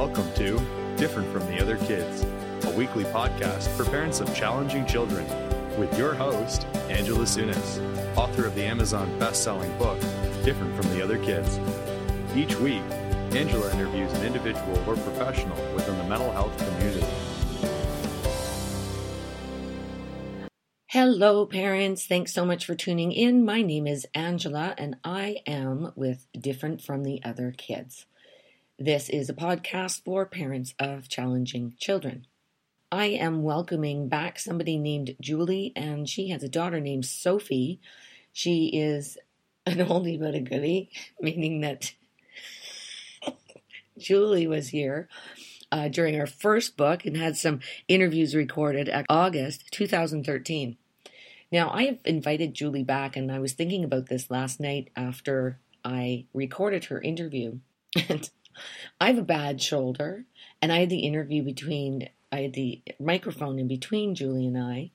Welcome to Different from the Other Kids, a weekly podcast for parents of challenging children, with your host, Angela Sunis, author of the Amazon best-selling book, Different from the Other Kids. Each week, Angela interviews an individual or professional within the mental health community. Hello, parents. Thanks so much for tuning in. My name is Angela, and I am with Different from the Other Kids. This is a podcast for parents of challenging children. I am welcoming back somebody named Julie, and she has a daughter named Sophie. She is an oldie but a goodie, meaning that Julie was here uh, during our first book and had some interviews recorded at August 2013. Now, I have invited Julie back, and I was thinking about this last night after I recorded her interview. And I have a bad shoulder, and I had the interview between, I had the microphone in between Julie and I,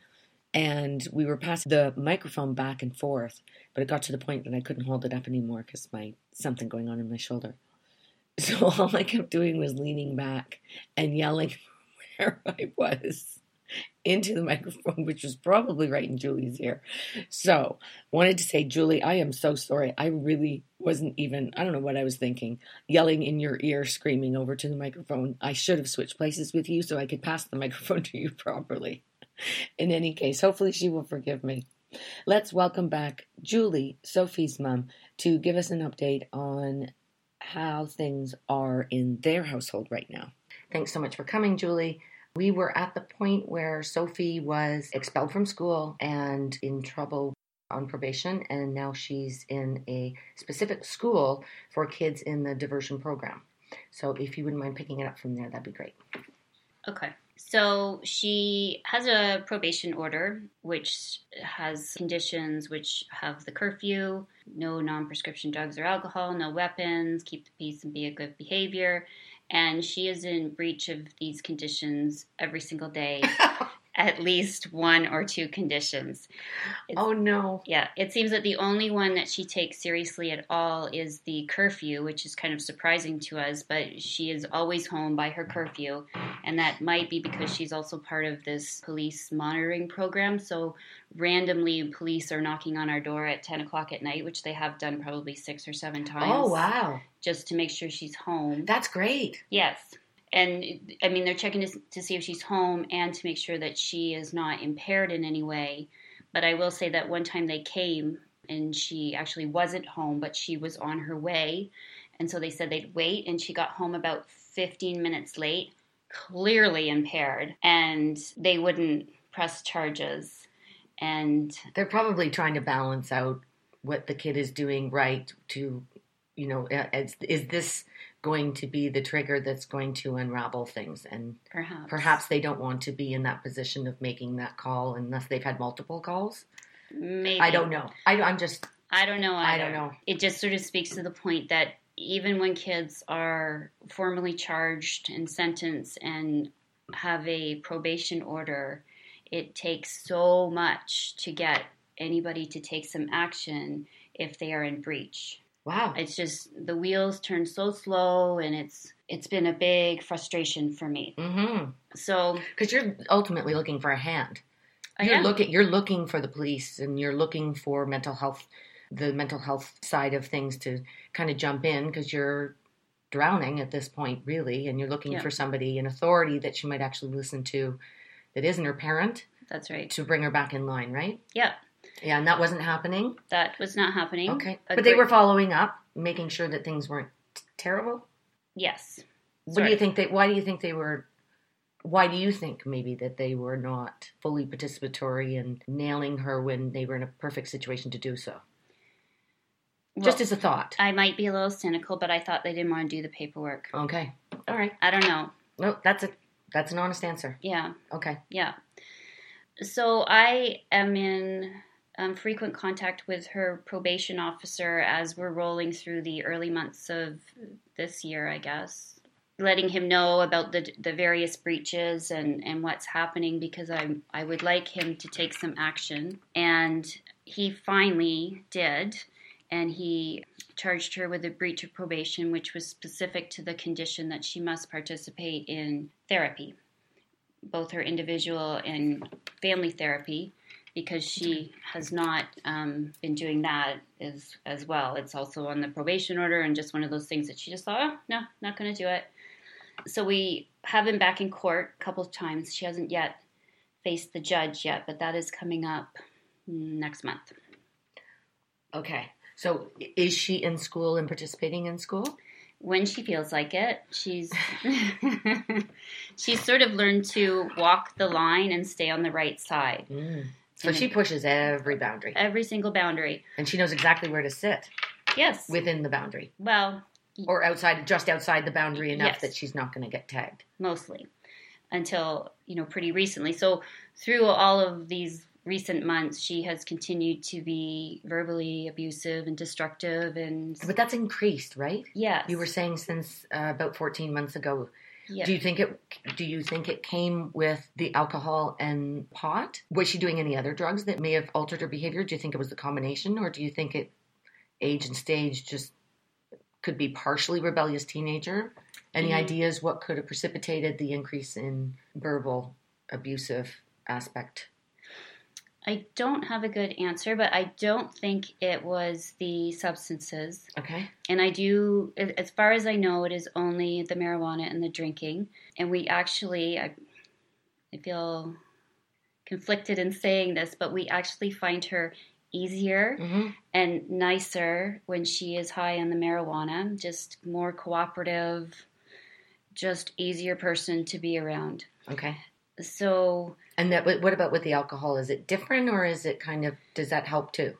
and we were passing the microphone back and forth, but it got to the point that I couldn't hold it up anymore because my something going on in my shoulder. So all I kept doing was leaning back and yelling where I was into the microphone, which was probably right in Julie's ear. So, wanted to say, Julie, I am so sorry. I really wasn't even, I don't know what I was thinking, yelling in your ear, screaming over to the microphone. I should have switched places with you so I could pass the microphone to you properly. In any case, hopefully she will forgive me. Let's welcome back Julie, Sophie's mom, to give us an update on how things are in their household right now. Thanks so much for coming, Julie. We were at the point where Sophie was expelled from school and in trouble on probation, and now she's in a specific school for kids in the diversion program. So, if you wouldn't mind picking it up from there, that'd be great. Okay. So she has a probation order, which has conditions which have the curfew, no non prescription drugs or alcohol, no weapons, keep the peace and be a good behavior. And she is in breach of these conditions every single day, at least one or two conditions. It's- oh no. yeah, it seems that the only one that she takes seriously at all is the curfew, which is kind of surprising to us, but she is always home by her curfew. And that might be because she's also part of this police monitoring program. So randomly, police are knocking on our door at 10 o'clock at night, which they have done probably six or seven times. Oh wow. Just to make sure she's home. That's great. Yes. And I mean, they're checking to, to see if she's home and to make sure that she is not impaired in any way. But I will say that one time they came and she actually wasn't home, but she was on her way. And so they said they'd wait, and she got home about 15 minutes late, clearly impaired, and they wouldn't press charges. And They're probably trying to balance out what the kid is doing right to, you know, is, is this going to be the trigger that's going to unravel things? And perhaps, perhaps they don't want to be in that position of making that call unless they've had multiple calls. maybe I don't know. I, I'm just, I don't know. I don't know. It just sort of speaks to the point that even when kids are formally charged and sentenced and have a probation order, it takes so much to get anybody to take some action if they are in breach. Wow. It's just the wheels turn so slow, and it's it's been a big frustration for me. Mm-hmm. So Because you're ultimately looking for a hand. I You're am. looking. You're looking for the police, and you're looking for mental health, the mental health side of things to kind of jump in because you're drowning at this point, really, and you're looking Yeah. for somebody in authority that you might actually listen to, that isn't her parent, that's right. to bring her back in line, right? Yeah, Yeah, and that wasn't happening. that was not happening. Okay, A but they were following up, making sure that things weren't t- terrible. yes. What do you think they? Why do you think they were? Why do you think maybe that they were not fully participatory and nailing her when they were in a perfect situation to do so? Just as a thought. I might be a little cynical, but I thought they didn't want to do the paperwork. Okay. All right. I don't know. No, that's a that's an honest answer. Yeah, Okay. yeah. So I am in um, frequent contact with her probation officer as we're rolling through the early months of this year, I guess. Letting him know about the the various breaches and, and what's happening because I I would like him to take some action. And he finally did. And he charged her with a breach of probation, which was specific to the condition that she must participate in therapy, both her individual and family therapy, because she has not um, been doing that as as well. It's also on the probation order, and just one of those things that she just thought, oh no, not going to do it. So we have been back in court a couple of times. She hasn't yet faced the judge yet, but that is coming up next month. Okay. So is she in school and participating in school? When she feels like it, she's she's sort of learned to walk the line and stay on the right side. Mm. So she pushes every boundary. Every single boundary. And she knows exactly where to sit. Yes. Within the boundary. Well, or outside just outside the boundary enough yes. that she's not going to get tagged. Mostly. Until, you know, pretty recently. So through all of these recent months, she has continued to be verbally abusive and destructive, and but that's increased, right? Yes, you were saying since uh, about fourteen months ago. Do you think it? Do you think it came with the alcohol and pot? Was she doing any other drugs that may have altered her behavior? Do you think it was the combination, or do you think it age and stage just could be partially rebellious teenager? Any mm-hmm. ideas what could have precipitated the increase in verbal abusive aspect? I don't have a good answer, but I don't think it was the substances. Okay. And I do, as far as I know, it is only the marijuana and the drinking. And we actually, I, I feel conflicted in saying this, but we actually find her easier mm-hmm. and nicer when she is high on the marijuana, just more cooperative, just easier person to be around. Okay. So and that, what about with the alcohol? Is it different, or is it kind of does that help too?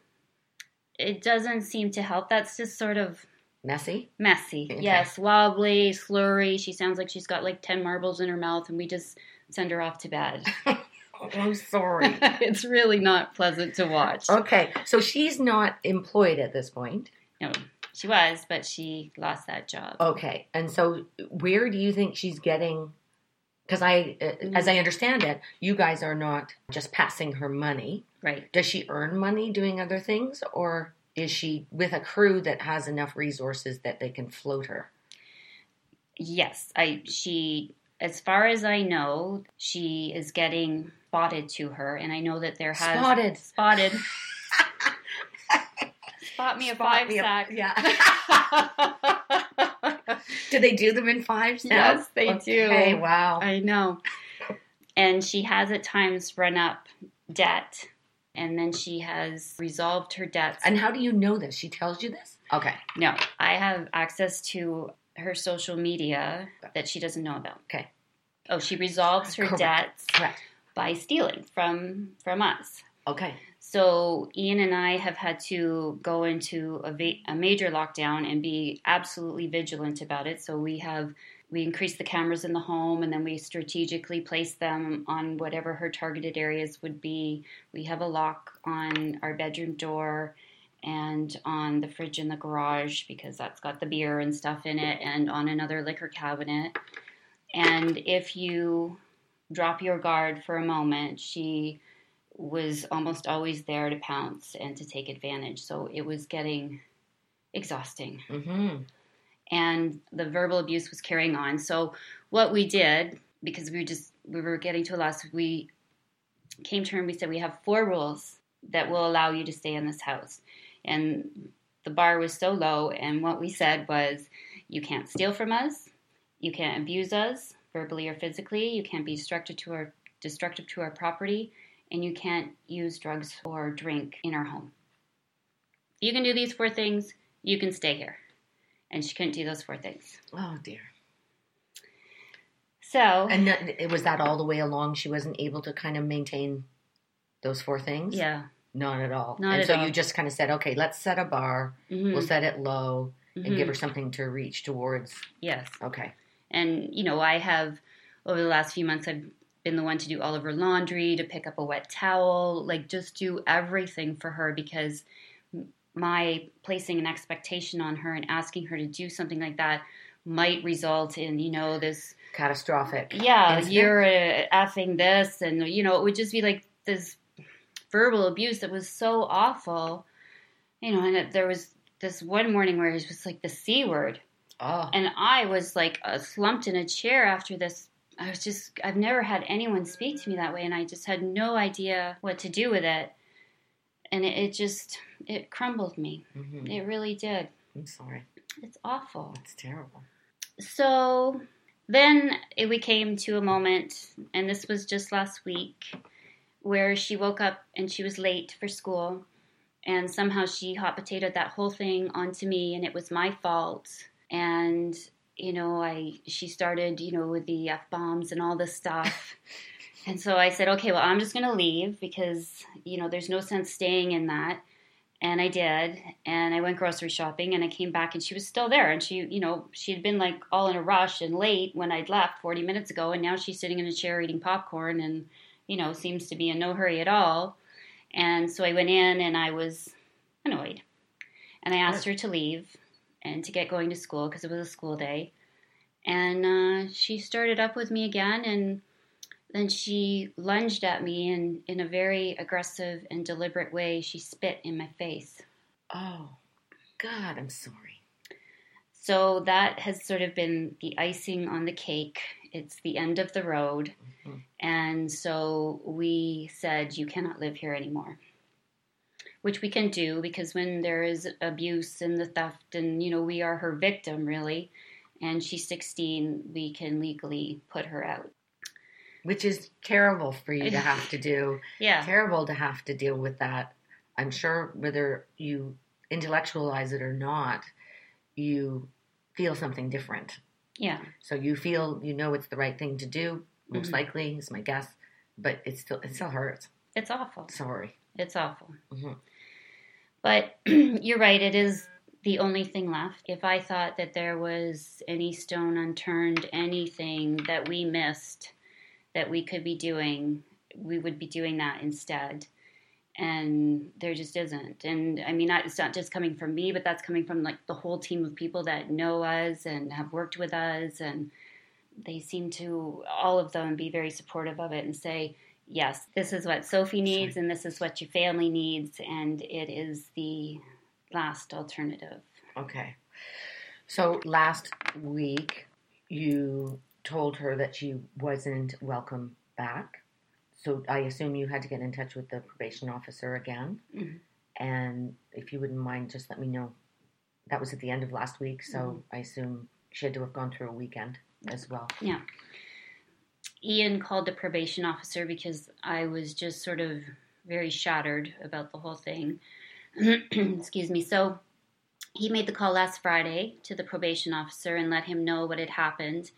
It doesn't seem to help. That's just sort of messy. Messy, okay. yes, wobbly, slurry. She sounds like she's got like ten marbles in her mouth, and we just send her off to bed. I'm oh, sorry. it's really not pleasant to watch. Okay, so she's not employed at this point. No, she was, but she lost that job. Okay, and so where do you think she's getting because I, mm-hmm. as I understand it, you guys are not just passing her money. Right. Does she earn money doing other things, or is she with a crew that has enough resources that they can float her? Yes, I. She, as far as I know, she is getting spotted to her, and I know that there has spotted spotted. Spot me a Spot five sack. Yeah. do they do them in fives now? Yes, they okay, do. Okay, wow. I know. And she has at times run up debt and then she has resolved her debts. And how do you know this? She tells you this? Okay. No, I have access to her social media that she doesn't know about. Okay. Oh, she resolves her Correct. debts Correct. by stealing from from us. Okay. So Ian and I have had to go into a, va- a major lockdown and be absolutely vigilant about it. So we have we increased the cameras in the home and then we strategically placed them on whatever her targeted areas would be. We have a lock on our bedroom door and on the fridge in the garage because that's got the beer and stuff in it and on another liquor cabinet. And if you drop your guard for a moment, she was almost always there to pounce and to take advantage. So it was getting exhausting. Mm-hmm. And the verbal abuse was carrying on. So what we did, because we were just we were getting to a loss, we came to her and we said we have four rules that will allow you to stay in this house. And the bar was so low, and what we said was, you can't steal from us, you can't abuse us verbally or physically, you can't be destructive to our destructive to our property, and you can't use drugs or drink in our home. If you can do these four things, you can stay here. And she couldn't do those four things. Oh, dear. So. And it was that all the way along she wasn't able to kind of maintain those four things? Yeah. Not at all. Not and at so all. you just kind of said, okay, let's set a bar. Mm-hmm. We'll set it low and mm-hmm. give her something to reach towards. Yes. Okay. And, you know, I have, over the last few months, I've been the one to do all of her laundry, to pick up a wet towel, like just do everything for her because my placing an expectation on her and asking her to do something like that might result in, you know, this catastrophic. Yeah, incident. you're uh, effing this, and you know, it would just be like this verbal abuse that was so awful. You know, and there was this one morning where it was like the c word, Oh. and I was like uh, slumped in a chair after this. I was just I've never had anyone speak to me that way, and I just had no idea what to do with it, and it, it just it crumbled me. Mhm. It really did. I'm sorry. It's awful. It's terrible. So then it, we came to a moment, and this was just last week, where she woke up and she was late for school, and somehow she hot potatoed that whole thing onto me, and it was my fault. And you know, I she started, you know, with the f bombs and all this stuff. And so I said, okay, well, I'm just going to leave because, you know, there's no sense staying in that. And I did. And I went grocery shopping and I came back and she was still there. And she, you know, she had been like all in a rush and late when I'd left 40 minutes ago. And now she's sitting in a chair eating popcorn and, you know, seems to be in no hurry at all. And so I went in and I was annoyed. And I asked her to leave and to get going to school because it was a school day. And uh, she started up with me again and then she lunged at me and in a very aggressive and deliberate way she spit in my face. Oh, God, I'm sorry. So that has sort of been the icing on the cake. It's the end of the road. Mhm. And so we said, You cannot live here anymore. Which we can do because when there is abuse and the theft, and you know, we are her victim really, and she's 16, we can legally put her out. Which is terrible for you to have to do. Yeah. Terrible to have to deal with that. I'm sure whether you intellectualize it or not, you feel something different. Yeah. So you feel you know it's the right thing to do. Most Mhm. likely is my guess, but it still it still hurts. It's awful. Sorry. It's awful. Mhm. But you're right, it is the only thing left. If I thought that there was any stone unturned, anything that we missed that we could be doing, we would be doing that instead. And there just isn't. And I mean, it's not just coming from me, but that's coming from like the whole team of people that know us and have worked with us. And they seem to, all of them, be very supportive of it and say, yes, this is what Sophie needs and this is what your family needs, and it is the last alternative. Okay. So last week you told her that she wasn't welcome back. So I assume you had to get in touch with the probation officer again. Mhm. And if you wouldn't mind, just let me know. That was at the end of last week, so Mhm. I assume she had to have gone through a weekend as well. Ian called the probation officer because I was just sort of very shattered about the whole thing. Excuse me. So he made the call last Friday to the probation officer and let him know what had happened.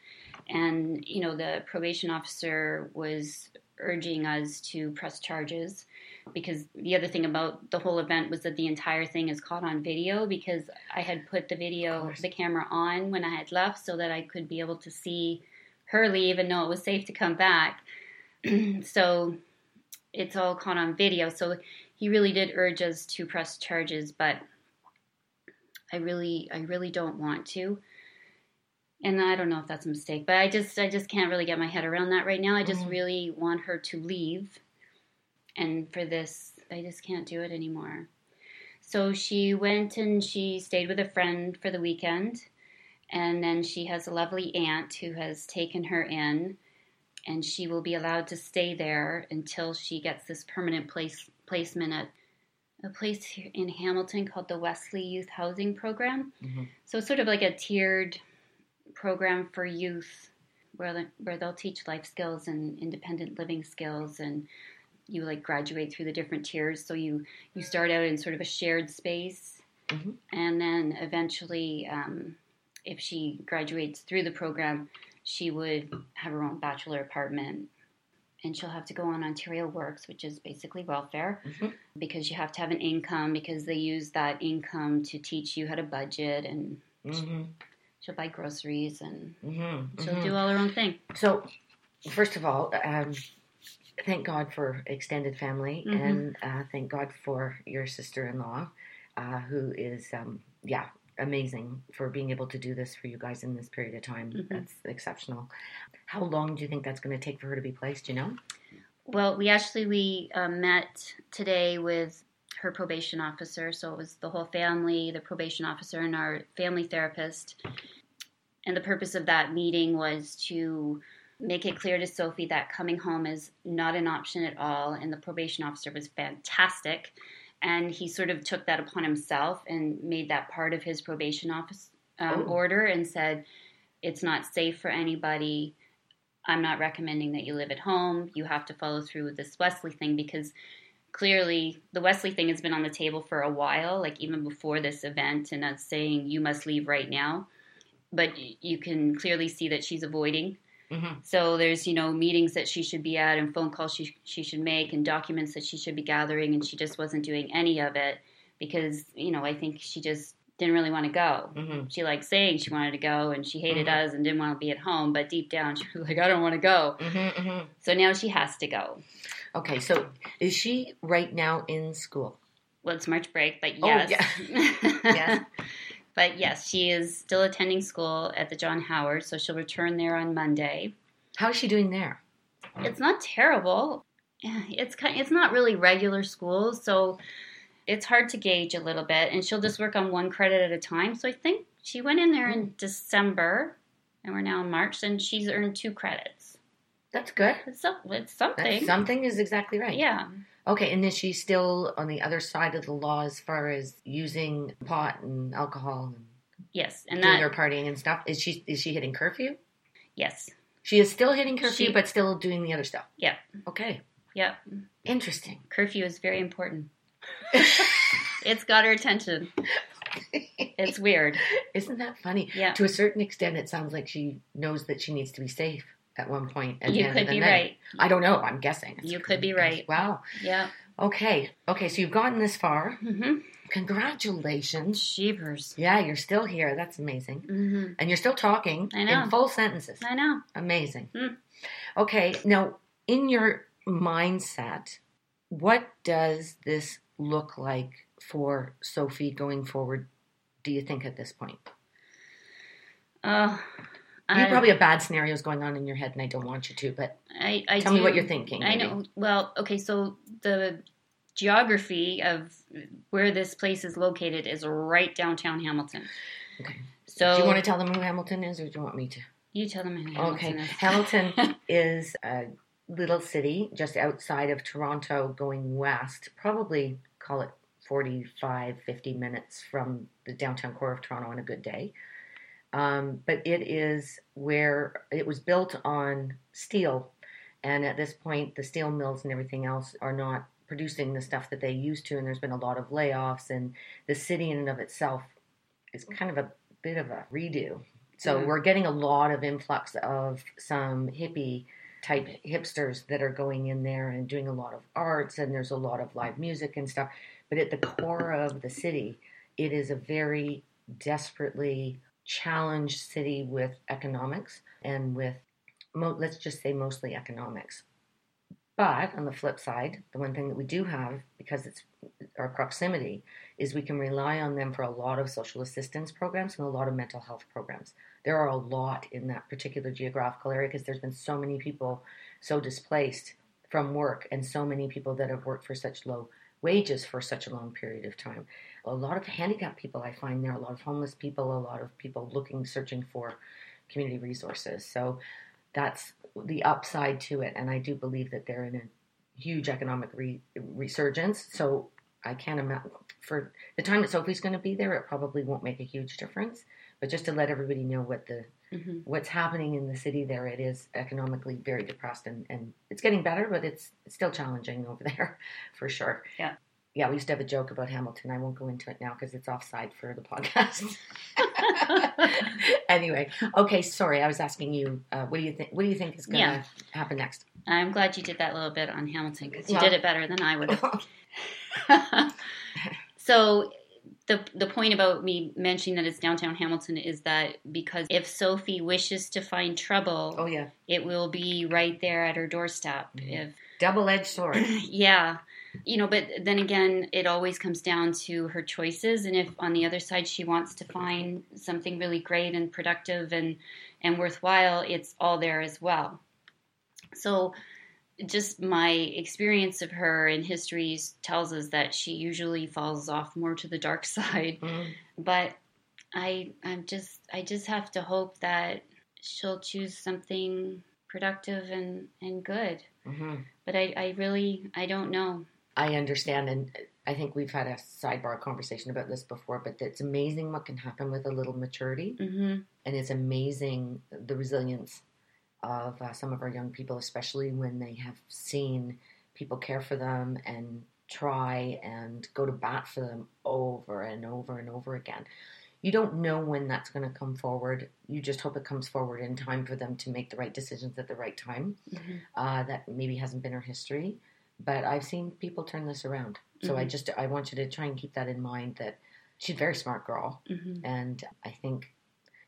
And, you know, the probation officer was urging us to press charges because the other thing about the whole event was that the entire thing is caught on video because I had put the video, the camera on when I had left so that I could be able to see her leave and know it was safe to come back. so it's all caught on video. So he really did urge us to press charges, but I really, I really don't want to. And I don't know if that's a mistake, but I just, I just can't really get my head around that right now. I just Mhm. really want her to leave, and for this, I just can't do it anymore. So she went and she stayed with a friend for the weekend, and then she has a lovely aunt who has taken her in, and she will be allowed to stay there until she gets this permanent place placement at a place in Hamilton called the Wesley Youth Housing Program. Mhm. So it's sort of like a tiered program for youth where where they'll teach life skills and independent living skills and you like graduate through the different tiers so you you start out in sort of a shared space Mhm. and then eventually um, if she graduates through the program she would have her own bachelor apartment and she'll have to go on Ontario Works, which is basically welfare, Mhm. because you have to have an income because they use that income to teach you how to budget and Mm-hmm. she'll buy groceries and Mm-hmm. she'll do all her own thing. So, first of all, um, thank God for extended family, Mhm. and uh, thank God for your sister-in-law, uh, who is, um, yeah, amazing for being able to do this for you guys in this period of time. Mhm. That's exceptional. How long do you think that's going to take for her to be placed? You know? Well, we actually we uh, met today with her probation officer. So it was the whole family, the probation officer, and our family therapist. And the purpose of that meeting was to make it clear to Sophie that coming home is not an option at all. And the probation officer was fantastic. And he sort of took that upon himself and made that part of his probation office um, Oh. order and said, it's not safe for anybody. I'm not recommending that you live at home. You have to follow through with this Wesley thing because clearly the Wesley thing has been on the table for a while, like even before this event, and us saying you must leave right now. But you can clearly see that she's avoiding. Mhm. So there's you know meetings that she should be at and phone calls she she should make and documents that she should be gathering, and she just wasn't doing any of it because you know I think she just didn't really want to go Mhm. she liked saying she wanted to go and she hated Mhm. us and didn't want to be at home but deep down she was like i don't want to go Mhm, mhm. so now she has to go Okay, so is she right now in school? well it's march break but Oh, yes yeah. Yes. But yes she is still attending school at the john howard so she'll return there on monday. How is she doing there? it's not terrible. It's kind it's not really regular school so it's hard to gauge a little bit and she'll just work on one credit at a time. So i think she went in there in mm. december and we're now in march and she's earned two credits That's good. it's, some- it's something That's something is exactly right. yeah Okay, and is she still on the other side of the law as far as using pot and alcohol and yes and doing that her partying and stuff? Is she is she hitting curfew? yes She is still hitting curfew, She- but still doing the other stuff. Yeah. Okay. yep Interesting. curfew is very important it's got her attention it's weird Isn't that funny? yeah To a certain extent, it sounds like she knows that she needs to be safe at one point. At you could be night. right I don't know. I'm guessing. You could be right. Wow. yeah Okay. Okay. So you've gotten this far. hmm Congratulations. Sheepers. Yeah, you're still here. That's amazing. hmm And you're still talking I know. in full sentences. I know. Amazing. Hmm. Okay. Now, in your mindset, what does this look like for Sophie going forward? Do you think at this point? Oh, You I, probably have bad scenarios going on in your head, and I don't want you to. But I, I tell me what you're thinking. I know. Well, okay, so the geography of where this place is located is right downtown Hamilton. Okay. So do you want to tell them who Hamilton is, or do you want me to? you tell them who Hamilton Okay. is. Hamilton is a little city just outside of Toronto going west, probably call it 45, 50 minutes from the downtown core of Toronto on a good day. Um, but it is where it was built on steel. And at this point, the steel mills and everything else are not producing the stuff that they used to. And there's been a lot of layoffs. And the city, in and of itself, is kind of a bit of a redo. So Mhm. we're getting a lot of influx of some hippie type hipsters that are going in there and doing a lot of arts and there's a lot of live music and stuff. But at the core of the city, it is a very desperately challenged city with economics and with, mo- let's just say, mostly economics. But on the flip side, the one thing that we do have, because it's our proximity, is we can rely on them for a lot of social assistance programs and a lot of mental health programs. There are a lot in that particular geographical area because there's been so many people so displaced from work and so many people that have worked for such low wages for such a long period of time. A lot of handicapped people I find there, a lot of homeless people, a lot of people looking, searching for community resources. So that's the upside to it. And I do believe that they're in a huge economic re- resurgence. So I can't imagine for the time that Sophie's going to be there, it probably won't make a huge difference. But just to let everybody know what the Mhm. what's happening in the city there, it is economically very depressed, and, and it's getting better, but it's, it's still challenging over there for sure. Yeah. Yeah, we used to have a joke about Hamilton. I won't go into it now because it's offside for the podcast. anyway, okay. Sorry, I was asking you. Uh, what do you think? What do you think is going to Yeah. happen next? I'm glad you did that little bit on Hamilton because you Yeah. did it better than I would have. so the the point about me mentioning that it's downtown Hamilton is that because if Sophie wishes to find trouble, oh yeah, it will be right there at her doorstep. Mhm. If double-edged sword. yeah, you know, but then again, it always comes down to her choices, and if on the other side she wants to find something really great and productive and and worthwhile, it's all there as well. So just my experience of her in histories tells us that she usually falls off more to the dark side. Mm. But I I'm just I just have to hope that she'll choose something productive and, and good. hmm But I, I really I don't know. I understand, and I think we've had a sidebar conversation about this before, but it's amazing what can happen with a little maturity, hmm and it's amazing the resilience of uh, some of our young people, especially when they have seen people care for them and try and go to bat for them over and over and over again. You don't know when that's going to come forward. You just hope it comes forward in time for them to make the right decisions at the right time. hmm uh, that maybe hasn't been our history. But I've seen people turn this around. So I Mhm. just I want you to try and keep that in mind that she's a very smart girl, hmm and I think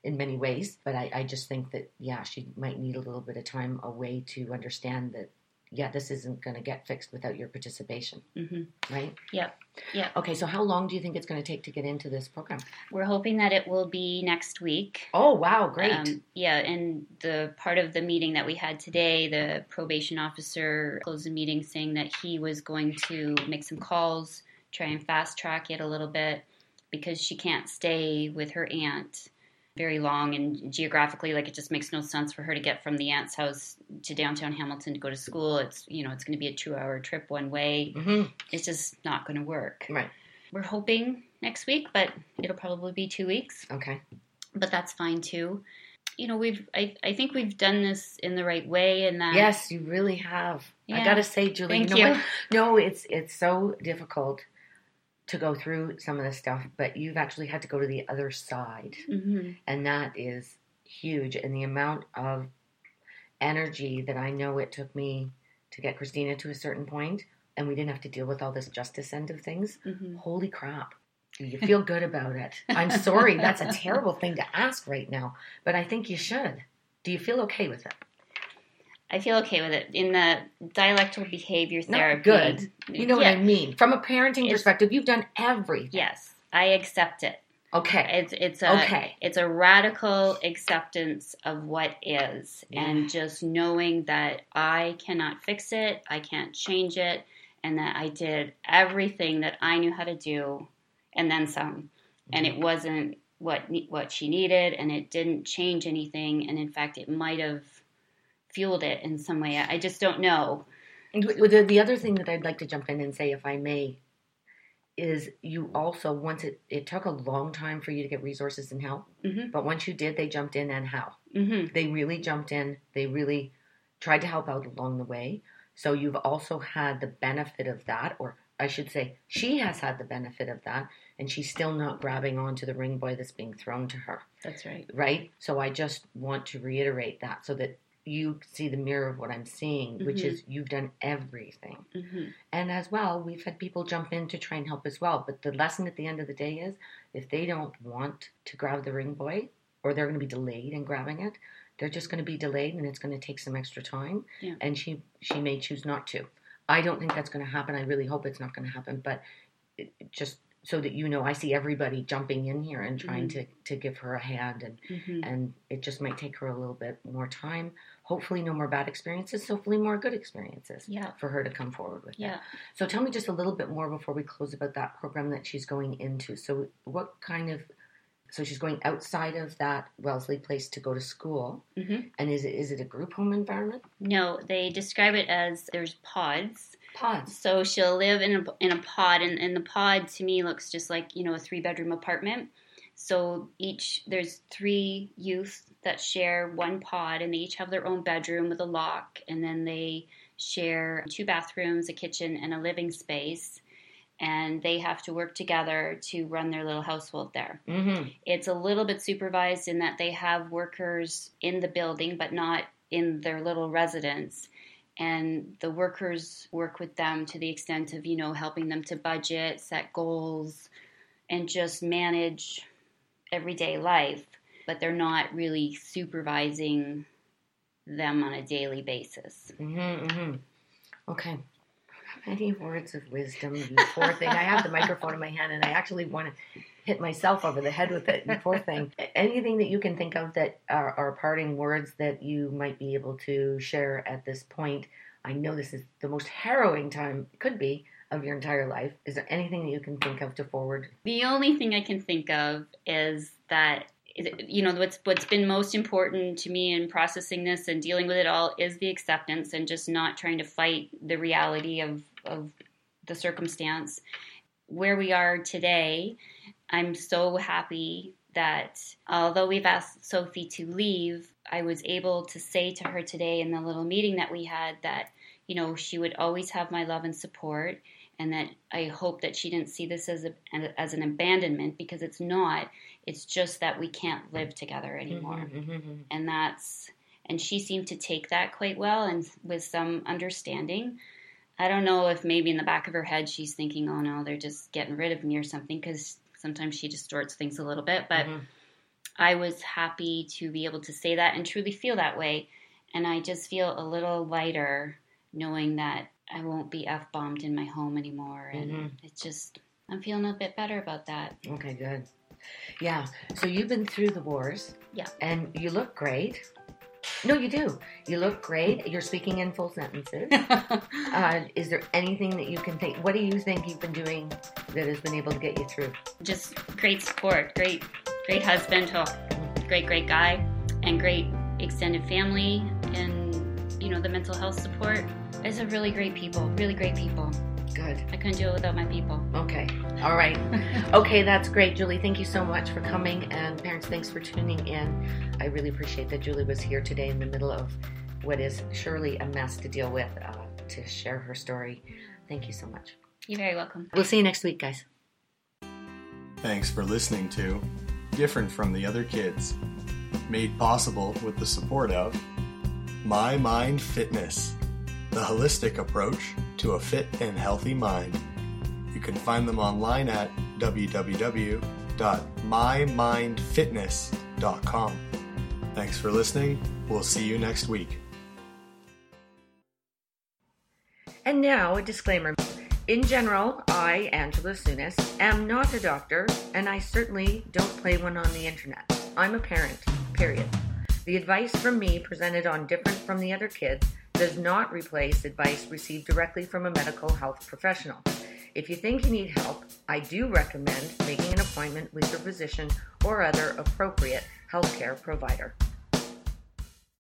in many ways. But I, I just think that yeah, she might need a little bit of time away to understand that yeah, this isn't going to get fixed without your participation, hmm right? Yep. Yep. Okay, so how long do you think it's going to take to get into this program? We're hoping that it will be next week. Oh wow, great! Um, yeah, and the part of the meeting that we had today, the probation officer closed the meeting saying that he was going to make some calls, try and fast track it a little bit because she can't stay with her aunt very long and geographically like it just makes no sense for her to get from the aunt's house to downtown Hamilton to go to school. It's you know, it's going to be a 2-hour trip one way. hmm It's just not going to work. Right. We're hoping next week, but it'll probably be 2 weeks Okay. but that's fine too. You know, we've I, I think we've done this in the right way and that Yes, you really have. I got to say, Julie, Thank you know you. No, it's it's so difficult to go through some of this stuff, but you've actually had to go to the other side, hmm and that is huge. And the amount of energy that I know it took me to get Christina to a certain point, and we didn't have to deal with all this justice end of things. hmm Holy crap. Do you feel good about it? I'm sorry, that's a terrible thing to ask right now, but I think you should. Do you feel okay with it? I feel okay with it. In the dialectical behavior therapy. good. You know yeah, what I mean? From a parenting It's- perspective, you've done everything. Yes, I accept it. Okay. It's it's a Okay. it's a radical acceptance of what is, Yeah. and just knowing that I cannot fix it, I can't change it, and that I did everything that I knew how to do, and then some, and Mm-hmm. it wasn't what what she needed, and it didn't change anything, and in fact, it might have fueled it in some way. I just don't know. The, the other thing that I'd like to jump in and say, if I may, is you also, once it, it took a long time for you to get resources and help, hmm but once you did, they jumped in and how? hmm They really jumped in. They really tried to help out along the way. So you've also had the benefit of that, or I should say, she has had the benefit of that, and she's still not grabbing onto the ring buoy that's being thrown to her. That's right. right? So I just want to reiterate that so that you see the mirror of what I'm seeing, which Mhm. is you've done everything. hmm And as well, we've had people jump in to try and help as well. But the lesson at the end of the day is if they don't want to grab the ring buoy or they're going to be delayed in grabbing it, they're just going to be delayed and it's going to take some extra time. Yeah. And she she may choose not to. I don't think that's going to happen. I really hope it's not going to happen. But it just so that you know, I see everybody jumping in here and trying Mhm. to, to give her a hand and hmm and it just might take her a little bit more time. Hopefully, no more bad experiences. Hopefully, more good experiences Yeah. for her to come forward with. Yeah. That. So, tell me just a little bit more before we close about that program that she's going into. So, what kind of so she's going outside of that Wesley place to go to school, hmm and is it is it a group home environment? No, they describe it as there's pods. Pods. So she'll live in a, in a pod, and, and the pod to me looks just like you know a three bedroom apartment. So each there's three youth that share one pod, and they each have their own bedroom with a lock, and then they share two bathrooms, a kitchen, and a living space. And they have to work together to run their little household there. Mm-hmm. It's a little bit supervised in that they have workers in the building, but not in their little residence. And the workers work with them to the extent of, you know, helping them to budget, set goals, and just manage everyday life. But they're not really supervising them on a daily basis. Mm-hmm, mm-hmm. Okay. Any words of wisdom, poor thing. I have the microphone in my hand and I actually want to hit myself over the head with it, you poor thing. Anything that you can think of that are, are parting words that you might be able to share at this point, I know this is the most harrowing time, could be, of your entire life. Is there anything that you can think of to forward? The only thing I can think of is that you know what's what's been most important to me in processing this and dealing with it all is the acceptance and just not trying to fight the reality of of the circumstance where we are today i'm so happy that although we've asked sophie to leave i was able to say to her today in the little meeting that we had that you know she would always have my love and support and that I hope that she didn't see this as a, as an abandonment because it's not. It's just that we can't live together anymore, mm-hmm, mm-hmm. and that's and she seemed to take that quite well and with some understanding. I don't know if maybe in the back of her head she's thinking, "Oh no, they're just getting rid of me" or something because sometimes she distorts things a little bit, but. Mm-hmm. I was happy to be able to say that and truly feel that way. And I just feel a little lighter knowing that I won't be f bombed in my home anymore, and mm-hmm. it's just I'm feeling a bit better about that. Okay, good. Yeah. So you've been through the wars. Yeah. And you look great. No, you do. You look great. You're speaking in full sentences. uh, is there anything that you can think? What do you think you've been doing that has been able to get you through? Just great support, great, great husband, great, great guy, and great extended family, and you know the mental health support. It's a really great people, really great people. Good. I couldn't do it without my people. Okay. All right. okay, that's great, Julie. Thank you so much for coming. And parents, thanks for tuning in. I really appreciate that Julie was here today in the middle of what is surely a mess to deal with uh, to share her story. Thank you so much. You're very welcome. We'll see you next week, guys. Thanks for listening to Different from the Other Kids, made possible with the support of My Mind Fitness the holistic approach to a fit and healthy mind. You can find them online at www.mymindfitness.com. Thanks for listening. We'll see you next week. And now, a disclaimer. In general, I, Angela Sunis, am not a doctor, and I certainly don't play one on the internet. I'm a parent, period. The advice from me presented on Different from the Other Kids does not replace advice received directly from a medical health professional. If you think you need help, I do recommend making an appointment with your physician or other appropriate healthcare provider.